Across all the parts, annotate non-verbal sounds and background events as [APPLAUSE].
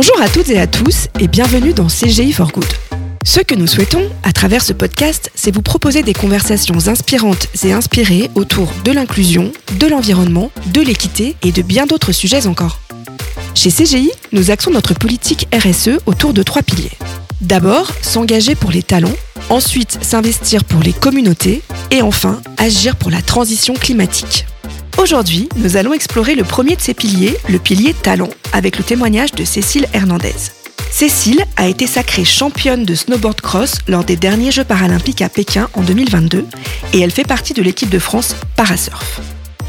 Bonjour à toutes et à tous et bienvenue dans CGI for Good. Ce que nous souhaitons, à travers ce podcast, c'est vous proposer des conversations inspirantes et inspirées autour de l'inclusion, de l'environnement, de l'équité et de bien d'autres sujets encore. Chez CGI, nous axons notre politique RSE autour de trois piliers. D'abord, s'engager pour les talents, ensuite s'investir pour les communautés et enfin agir pour la transition climatique. Aujourd'hui, nous allons explorer le premier de ces piliers, le pilier talent, avec le témoignage de Cécile Hernandez. Cécile a été sacrée championne de snowboard cross lors des derniers Jeux paralympiques à Pékin en 2022 et elle fait partie de l'équipe de France Parasurf.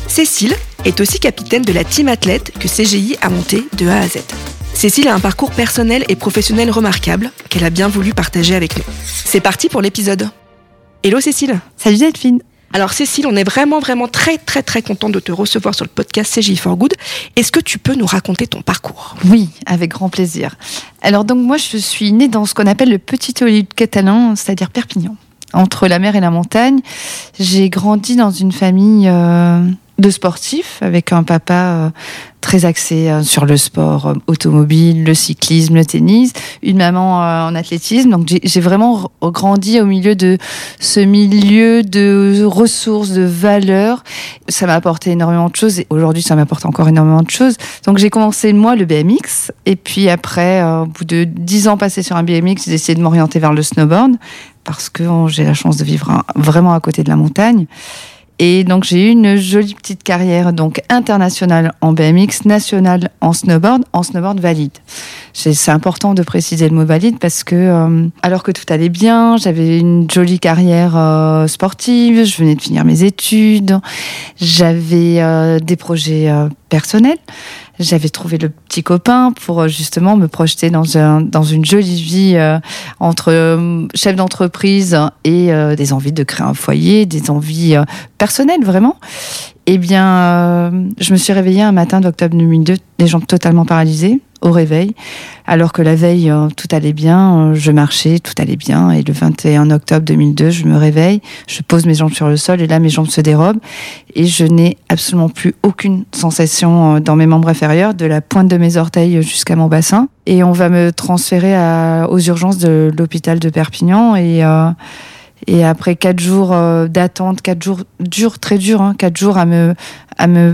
Cécile est aussi capitaine de la team athlète que CGI a montée de A à Z. Cécile a un parcours personnel et professionnel remarquable qu'elle a bien voulu partager avec nous. C'est parti pour l'épisode. Hello Cécile. Salut Delphine. Alors Cécile, on est vraiment vraiment très très très content de te recevoir sur le podcast CGI for Good. Est-ce que tu peux nous raconter ton parcours? Oui, avec grand plaisir. Alors donc moi je suis née dans ce qu'on appelle le petit Hollywood catalan, c'est-à-dire Perpignan, entre la mer et la montagne. J'ai grandi dans une famille euh, de sportifs avec un papa euh, très axé euh, sur le sport euh, automobile, le cyclisme, le tennis, une maman en athlétisme. Donc j'ai vraiment grandi au milieu de ce milieu de ressources, de valeurs. Ça m'a apporté énormément de choses et aujourd'hui ça m'apporte encore énormément de choses. Donc j'ai commencé moi le BMX et puis après, au bout de dix ans passés sur un BMX, j'ai essayé de m'orienter vers le snowboard parce que j'ai la chance de vivre vraiment à côté de la montagne. Et donc j'ai eu une jolie petite carrière donc internationale en BMX, nationale en snowboard, en snowboard valide. C'est important de préciser le mot valide parce que euh, alors que tout allait bien, j'avais une jolie carrière euh, sportive, je venais de finir mes études, j'avais euh, des projets personnels j'avais trouvé le petit copain pour euh, justement me projeter dans, un, dans une jolie vie euh, entre euh, chef d'entreprise et des envies de créer un foyer, des envies personnelles vraiment. Eh bien, je me suis réveillée un matin d'octobre 2002, les jambes totalement paralysées au réveil, alors que la veille, euh, tout allait bien, euh, je marchais, tout allait bien, et le 21 octobre 2002, je me réveille, je pose mes jambes sur le sol, et là, mes jambes se dérobent, et je n'ai absolument plus aucune sensation euh, dans mes membres inférieurs, de la pointe de mes orteils jusqu'à mon bassin, et on va me transférer aux urgences de l'hôpital de Perpignan, et... après quatre jours d'attente, quatre jours durs, très durs, hein, quatre jours à me à me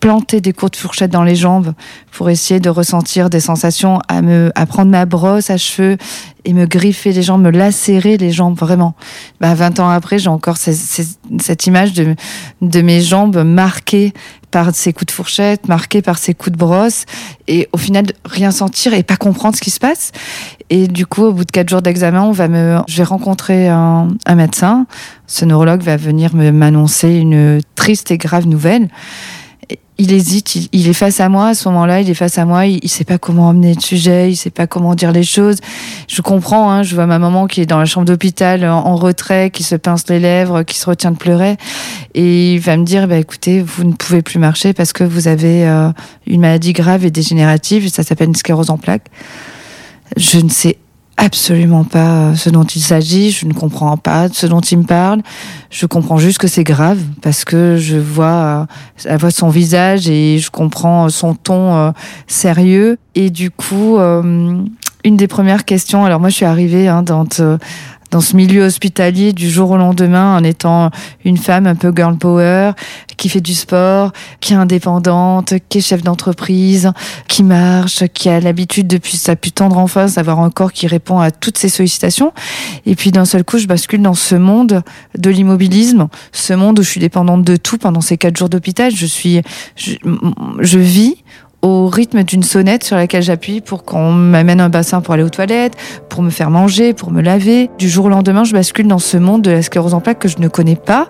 planter des courtes fourchettes dans les jambes pour essayer de ressentir des sensations, à me, à prendre ma brosse à cheveux et me griffer les jambes, me lacérer les jambes vraiment. Bah, 20 ans après, j'ai encore cette image de, mes jambes marquées par ces coups de fourchette, marquées par ces coups de brosse, et au final rien sentir et pas comprendre ce qui se passe. Et du coup, au bout de quatre jours d'examen, on va me, je vais rencontrer un, un médecin. Ce neurologue va venir m'annoncer une triste et grave nouvelle il hésite, il, est face à moi à ce moment-là, il est face à moi, il, ne sait pas comment emmener le sujet, il sait pas comment dire les choses. Je comprends, hein, je vois ma maman qui est dans la chambre d'hôpital en, retrait, qui se pince les lèvres, qui se retient de pleurer, et il va me dire, bah écoutez, vous ne pouvez plus marcher parce que vous avez euh, une maladie grave et dégénérative, ça s'appelle une sclérose en plaques. Je ne sais absolument pas euh, ce dont il s'agit, je ne comprends pas ce dont il me parle. Je comprends juste que c'est grave parce que je vois, euh, voit son visage et je comprends son ton euh, sérieux. Et du coup, une des premières questions, alors moi je suis arrivée hein, dans dans ce milieu hospitalier du jour au lendemain en étant une femme un peu girl power, qui fait du sport, qui est indépendante, qui est chef d'entreprise, qui marche, qui a l'habitude depuis sa plus tendre enfance d'avoir un corps qui répond à toutes ces sollicitations. Et puis d'un seul coup, je bascule dans ce monde de l'immobilisme, ce monde où je suis dépendante de tout pendant ces quatre jours d'hôpital. Je suis, je, je vis au rythme d'une sonnette sur laquelle j'appuie pour qu'on m'amène un bassin pour aller aux toilettes, pour me faire manger, pour me laver. Du jour au lendemain, je bascule dans ce monde de la sclérose en plaques que je ne connais pas.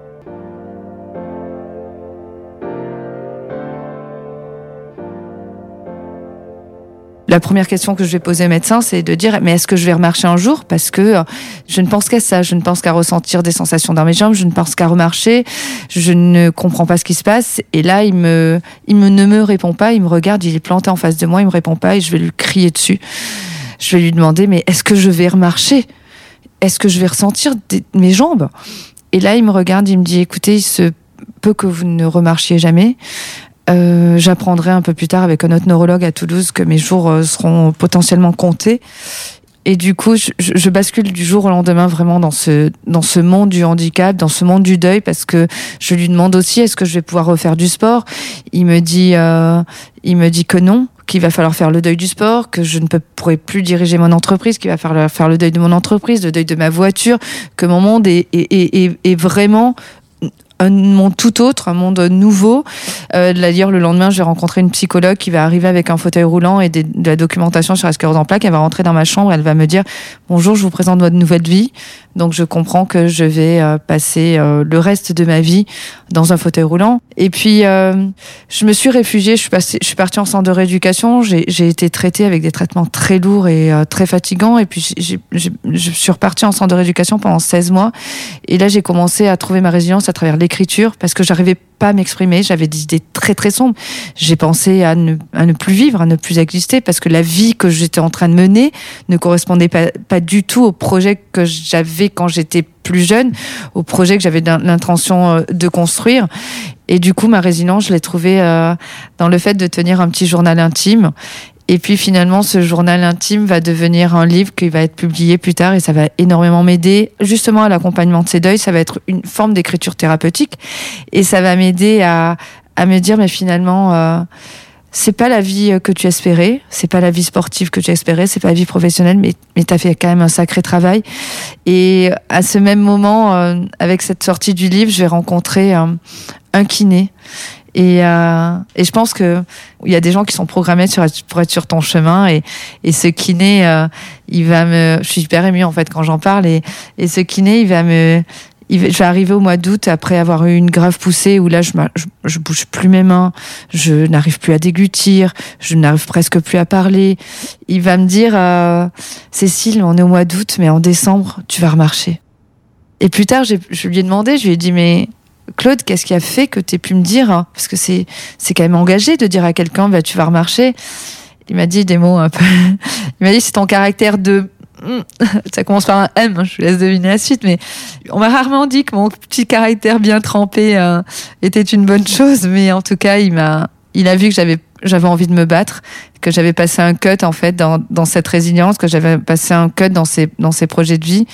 La première question que je vais poser au médecin, c'est de dire mais est-ce que je vais remarcher un jour? Parce que euh, je ne pense qu'à ça, je ne pense qu'à ressentir des sensations dans mes jambes, je ne pense qu'à remarcher, je ne comprends pas ce qui se passe. Et là, il me, il me ne me répond pas, il me regarde, il est planté en face de moi, il me répond pas. Et je vais lui crier dessus. Je vais lui demander mais est-ce que je vais remarcher? Est-ce que je vais ressentir mes jambes? Et là, il me regarde, il me dit écoutez, il se peut que vous ne remarchiez jamais. Euh, j'apprendrai un peu plus tard avec un autre neurologue à Toulouse que mes jours euh, seront potentiellement comptés. Et du coup, je, bascule du jour au lendemain vraiment dans ce dans ce monde du handicap, dans ce monde du deuil, parce que je lui demande aussi est-ce que je vais pouvoir refaire du sport? Il me dit euh, il me dit que non, qu'il va falloir faire le deuil du sport, que je ne pourrai plus diriger mon entreprise, qu'il va falloir faire le deuil de mon entreprise, le deuil de ma voiture, que mon monde est, est, est vraiment un monde tout autre, un monde nouveau. Euh, D'ailleurs, le lendemain, j'ai rencontré une psychologue qui va arriver avec un fauteuil roulant et de la documentation sur la sclérose en plaques. Elle va rentrer dans ma chambre, elle va me dire bonjour, je vous présente votre nouvelle vie. Donc, je comprends que je vais euh, passer euh, le reste de ma vie dans un fauteuil roulant. Et puis, euh, je me suis réfugiée. Je suis, passée, je suis partie en centre de rééducation. J'ai été traitée avec des traitements très lourds et très fatigants. Et puis, je suis repartie en centre de rééducation pendant 16 mois. Et là, j'ai commencé à trouver ma résilience à travers parce que j'arrivais pas à m'exprimer. J'avais des idées très très sombres. J'ai pensé à ne, à ne plus vivre, à ne plus exister parce que la vie que j'étais en train de mener ne correspondait pas, pas du tout au projet que j'avais quand j'étais plus jeune, au projet que j'avais l'intention euh, de construire. Et du coup, ma résilience, je l'ai trouvée euh, dans le fait de tenir un petit journal intime et puis finalement, ce journal intime va devenir un livre qui va être publié plus tard et ça va énormément m'aider justement à l'accompagnement de ces deuils. Ça va être une forme d'écriture thérapeutique et ça va m'aider à, à me dire, mais finalement, euh, c'est pas la vie que tu espérais, c'est pas la vie sportive que tu espérais, c'est pas la vie professionnelle, mais, mais tu as fait quand même un sacré travail. Et à ce même moment, euh, avec cette sortie du livre, je vais rencontrer un, un kiné et, euh, et je pense que il y a des gens qui sont programmés sur, pour être sur ton chemin et, et ce kiné, euh, il va me, je suis hyper émue en fait quand j'en parle et, et ce kiné, il va me, il je vais arriver au mois d'août après avoir eu une grave poussée où là je, je, je bouge plus mes mains, je n'arrive plus à déglutir, je n'arrive presque plus à parler. Il va me dire, euh, Cécile, on est au mois d'août, mais en décembre tu vas remarcher. Et plus tard, je lui ai demandé, je lui ai dit mais Claude, qu'est-ce qui a fait que tu aies pu me dire hein, Parce que c'est quand même engagé de dire à quelqu'un, bah, tu vas remarcher. Il m'a dit des mots un peu. [LAUGHS] Il m'a dit c'est ton caractère de. [LAUGHS] Ça commence par un M, hein, je vous laisse deviner la suite, mais on m'a rarement dit que mon petit caractère bien trempé euh, était une bonne chose, mais en tout cas, il m'a, il a vu que j'avais j'avais envie de me battre, que j'avais passé un cut en fait dans, dans cette résilience, que j'avais passé un cut dans ces dans ces projets de vie.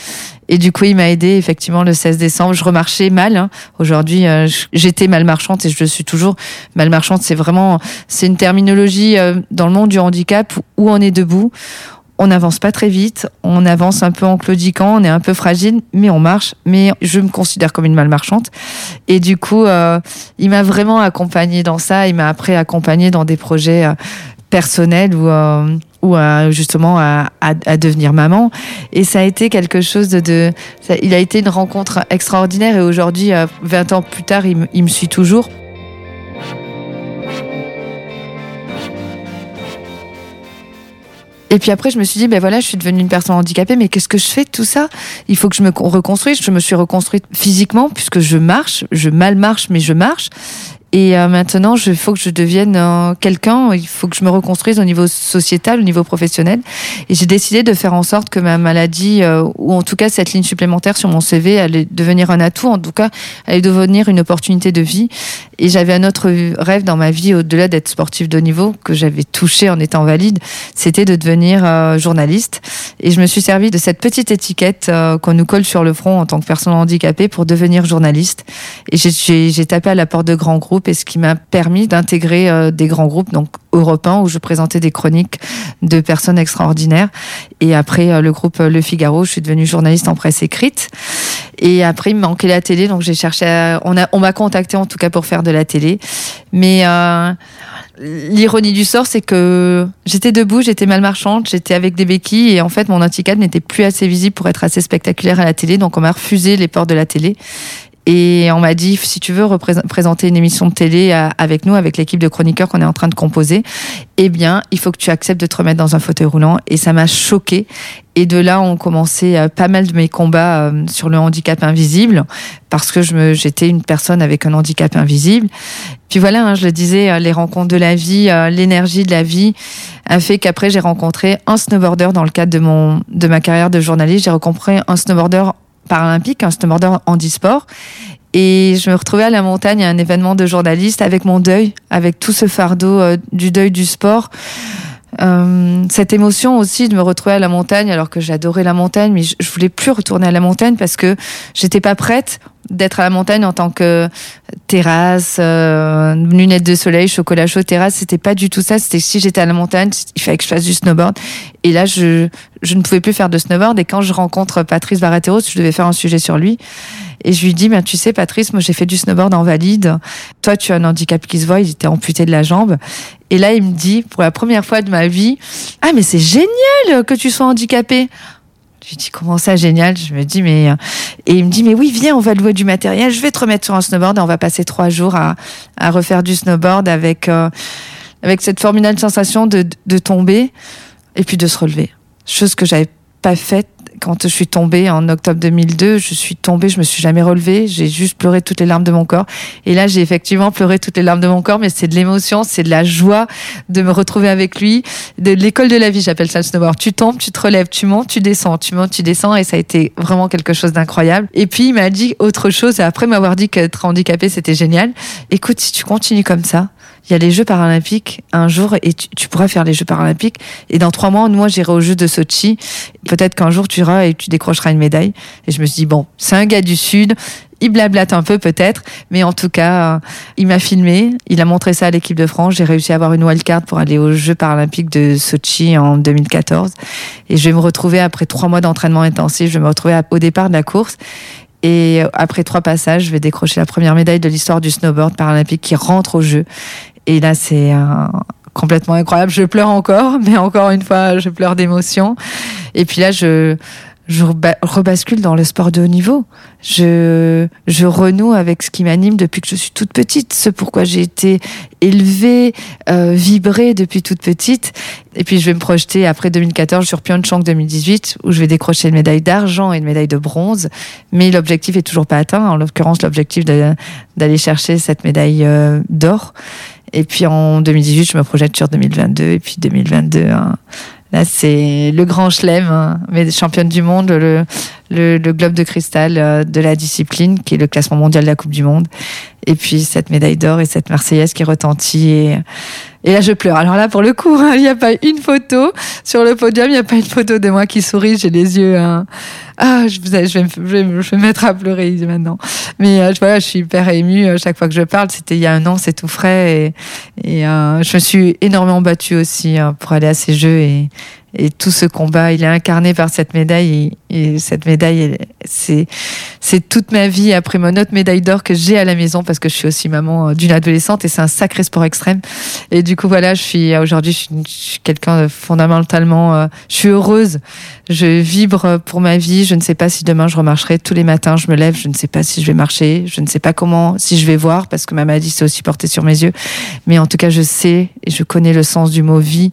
Et du coup, il m'a aidé effectivement le 16 décembre. Je remarchais mal. Hein. Aujourd'hui, euh, j'étais mal marchande et je le suis toujours. Mal marchande, c'est vraiment c'est une terminologie euh, dans le monde du handicap où on est debout on n'avance pas très vite, on avance un peu en claudiquant, on est un peu fragile, mais on marche. Mais je me considère comme une malmarchante. Et du coup, euh, il m'a vraiment accompagné dans ça. Il m'a après accompagné dans des projets euh, personnels ou euh, ou justement à, à, devenir maman. Et ça a été quelque chose de, de ça, il a été une rencontre extraordinaire. Et aujourd'hui, 20 ans plus tard, il, il me suit toujours. Et puis après, je me suis dit, ben voilà, je suis devenue une personne handicapée, mais qu'est-ce que je fais de tout ça? Il faut que je me reconstruise. Je me suis reconstruite physiquement puisque je marche, je mal marche, mais je marche. Et euh, maintenant, il faut que je devienne euh, quelqu'un, il faut que je me reconstruise au niveau sociétal, au niveau professionnel. Et j'ai décidé de faire en sorte que ma maladie, euh, ou en tout cas cette ligne supplémentaire sur mon CV, allait devenir un atout, en tout cas, allait devenir une opportunité de vie. Et j'avais un autre rêve dans ma vie, au-delà d'être sportif de haut niveau, que j'avais touché en étant valide, c'était de devenir journaliste. Et je me suis servi de cette petite étiquette qu'on nous colle sur le front en tant que personne handicapée pour devenir journaliste. Et j'ai tapé à la porte de grands groupes et ce qui m'a permis d'intégrer euh, des grands groupes donc européens où je présentais des chroniques de personnes extraordinaires. Et après euh, le groupe euh, Le Figaro, je suis devenue journaliste en presse écrite. Et après, il me manquait la télé, donc j'ai cherché. À, on m'a contacté en tout cas pour faire de la télé, mais L'ironie du sort, c'est que j'étais debout, j'étais mal marchande, j'étais avec des béquilles et en fait mon handicap n'était plus assez visible pour être assez spectaculaire à la télé, donc on m'a refusé les portes de la télé. Et on m'a dit, si tu veux représenter une émission de télé euh, avec nous, avec l'équipe de chroniqueurs qu'on est en train de composer, eh bien, il faut que tu acceptes de te remettre dans un fauteuil roulant. Et ça m'a choqué. Et de là ont commencé euh, pas mal de mes combats euh, sur le handicap invisible, parce que j'étais une personne avec un handicap invisible. Puis voilà, hein, je le disais, les rencontres de la vie, l'énergie de la vie a fait qu'après j'ai rencontré un snowboarder dans le cadre de mon de ma carrière de journaliste. J'ai rencontré un snowboarder paralympique, un snowboarder handisport. Et je me retrouvais à la montagne à un événement de journaliste avec mon deuil, avec tout ce fardeau euh, du deuil du sport. Euh, cette émotion aussi de me retrouver à la montagne alors que j'adorais la montagne mais je, je, voulais plus retourner à la montagne parce que j'étais pas prête d'être à la montagne en tant que terrasse, euh, lunettes de soleil, chocolat chaud, terrasse, c'était pas du tout ça. C'était si j'étais à la montagne, il fallait que je fasse du snowboard. Et là, je, je ne pouvais plus faire de snowboard. Et quand je rencontre Patrice Barateros, je devais faire un sujet sur lui. Et je lui dis, ben, tu sais, Patrice, moi, j'ai fait du snowboard en valide. Toi, tu as un handicap qui se voit, il était amputé de la jambe. Et là, il me dit, pour la première fois de ma vie, ah, mais c'est génial que tu sois handicapé. Je lui dis comment ça génial? Je me dis mais et il me dit mais oui viens on va louer du matériel je vais te remettre sur un snowboard et on va passer trois jours à, refaire du snowboard avec euh, avec cette formidable sensation de tomber et puis de se relever chose que j'avais pas faite quand je suis tombée en octobre 2002, je suis tombée, je me suis jamais relevée, j'ai juste pleuré toutes les larmes de mon corps. Et là, j'ai effectivement pleuré toutes les larmes de mon corps, mais c'est de l'émotion, c'est de la joie de me retrouver avec lui, de l'école de la vie, j'appelle ça le snowboard. Tu tombes, tu te relèves, tu montes, tu descends, tu montes, tu descends, et ça a été vraiment quelque chose d'incroyable. Et puis, il m'a dit autre chose, après m'avoir dit qu'être handicapé, c'était génial. Écoute, si tu continues comme ça, il y a les Jeux paralympiques un jour et tu, pourras faire les Jeux paralympiques. Et dans trois mois, moi, j'irai aux Jeux de Sochi. Peut-être qu'un jour, tu iras et tu décrocheras une médaille. Et je me suis dit, bon, c'est un gars du Sud. Il blablate un peu peut-être, mais en tout cas, euh, il m'a filmé, il a montré ça à l'équipe de France. J'ai réussi à avoir une wildcard pour aller aux Jeux paralympiques de Sochi en 2014. Et je vais me retrouver après trois mois d'entraînement intensif, je vais me retrouver au départ de la course. Et après trois passages, je vais décrocher la première médaille de l'histoire du snowboard paralympique qui rentre au jeu. Et là, c'est euh, complètement incroyable. Je pleure encore, [LAUGHS] mais encore une fois, je pleure d'émotion. Et puis là, je, je rebascule dans le sport de haut niveau. Je, je renoue avec ce qui m'anime depuis que je suis toute petite, ce pourquoi j'ai été élevée, euh, vibrée depuis toute petite. Et puis je vais me projeter après 2014 sur Pyeongchang 2018 où je vais décrocher une médaille d'argent et une médaille de bronze. Mais l'objectif est toujours pas atteint. En l'occurrence, l'objectif d'aller chercher cette médaille euh, d'or. Et puis en 2018, je me projette sur 2022. Et puis 2022, hein, là, c'est le grand chelem, hein, mais championne du monde, le, le, le, globe de cristal euh, de la discipline, qui est le classement mondial de la Coupe du Monde. Et puis cette médaille d'or et cette Marseillaise qui retentit. Et, et là, je pleure. Alors là, pour le coup, [LAUGHS] il n'y a pas une photo sur le podium, il n'y a pas une photo de moi qui sourit. J'ai les yeux. Hein. Ah, je, je, vais, je, vais, je vais me mettre à pleurer maintenant. Mais euh, voilà, je suis hyper émue à chaque fois que je parle. C'était il y a un an, c'est tout frais. Et, et euh, je me suis énormément battue aussi hein, pour aller à ces Jeux. Et, et tout ce combat, il est incarné par cette médaille. Et, et cette médaille, c'est toute ma vie après mon autre médaille d'or que j'ai à la maison parce que je suis aussi maman d'une adolescente et c'est un sacré sport extrême. Et du coup, voilà, je suis aujourd'hui, je suis, suis quelqu'un fondamentalement, euh, je suis heureuse. Je vibre pour ma vie. Je ne sais pas si demain je remarcherai. Tous les matins, je me lève. Je ne sais pas si je vais marcher. Je ne sais pas comment, si je vais voir parce que ma maladie s'est aussi portée sur mes yeux. Mais en tout cas, je sais et je connais le sens du mot vie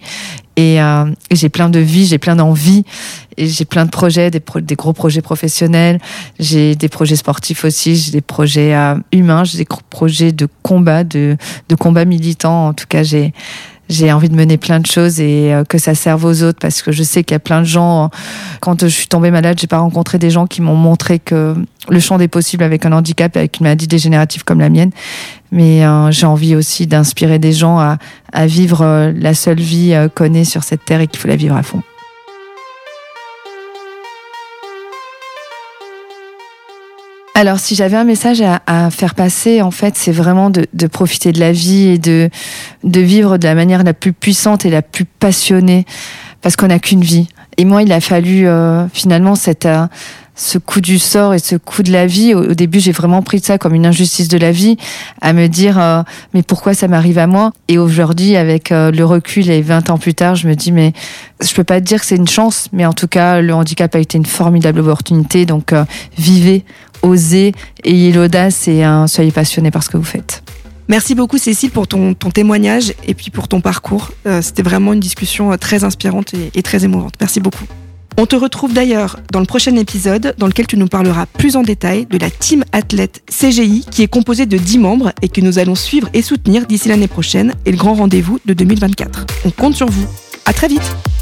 et, euh, j'ai plein de vie, j'ai plein d'envie, j'ai plein de projets, des, pro des, gros projets professionnels, j'ai des projets sportifs aussi, j'ai des projets euh, humains, j'ai des projets de combat, de, de combat militant. En tout cas, j'ai j'ai envie de mener plein de choses et euh, que ça serve aux autres parce que je sais qu'il y a plein de gens. Quand je suis tombée malade, j'ai pas rencontré des gens qui m'ont montré que le champ des possibles avec un handicap, avec une maladie dégénérative comme la mienne. Mais euh, j'ai envie aussi d'inspirer des gens à, à vivre euh, la seule vie euh, qu'on ait sur cette terre et qu'il faut la vivre à fond. Alors, si j'avais un message à, à, faire passer, en fait, c'est vraiment de, de, profiter de la vie et de, de vivre de la manière la plus puissante et la plus passionnée, parce qu'on n'a qu'une vie. Et moi, il a fallu euh, finalement cette, euh, ce coup du sort et ce coup de la vie. Au, au début, j'ai vraiment pris ça comme une injustice de la vie, à me dire euh, mais pourquoi ça m'arrive à moi? Et aujourd'hui, avec euh, le recul et 20 ans plus tard, je me dis mais je peux pas dire que c'est une chance, mais en tout cas, le handicap a été une formidable opportunité. Donc, euh, vivez osez, ayez l'audace et soyez passionnés par ce que vous faites. Merci beaucoup Cécile pour ton, témoignage et puis pour ton parcours. Euh, C'était vraiment une discussion très inspirante et, et très émouvante. Merci beaucoup. On te retrouve d'ailleurs dans le prochain épisode dans lequel tu nous parleras plus en détail de la team athlète CGI qui est composée de 10 membres et que nous allons suivre et soutenir d'ici l'année prochaine et le grand rendez-vous de 2024. On compte sur vous. À très vite!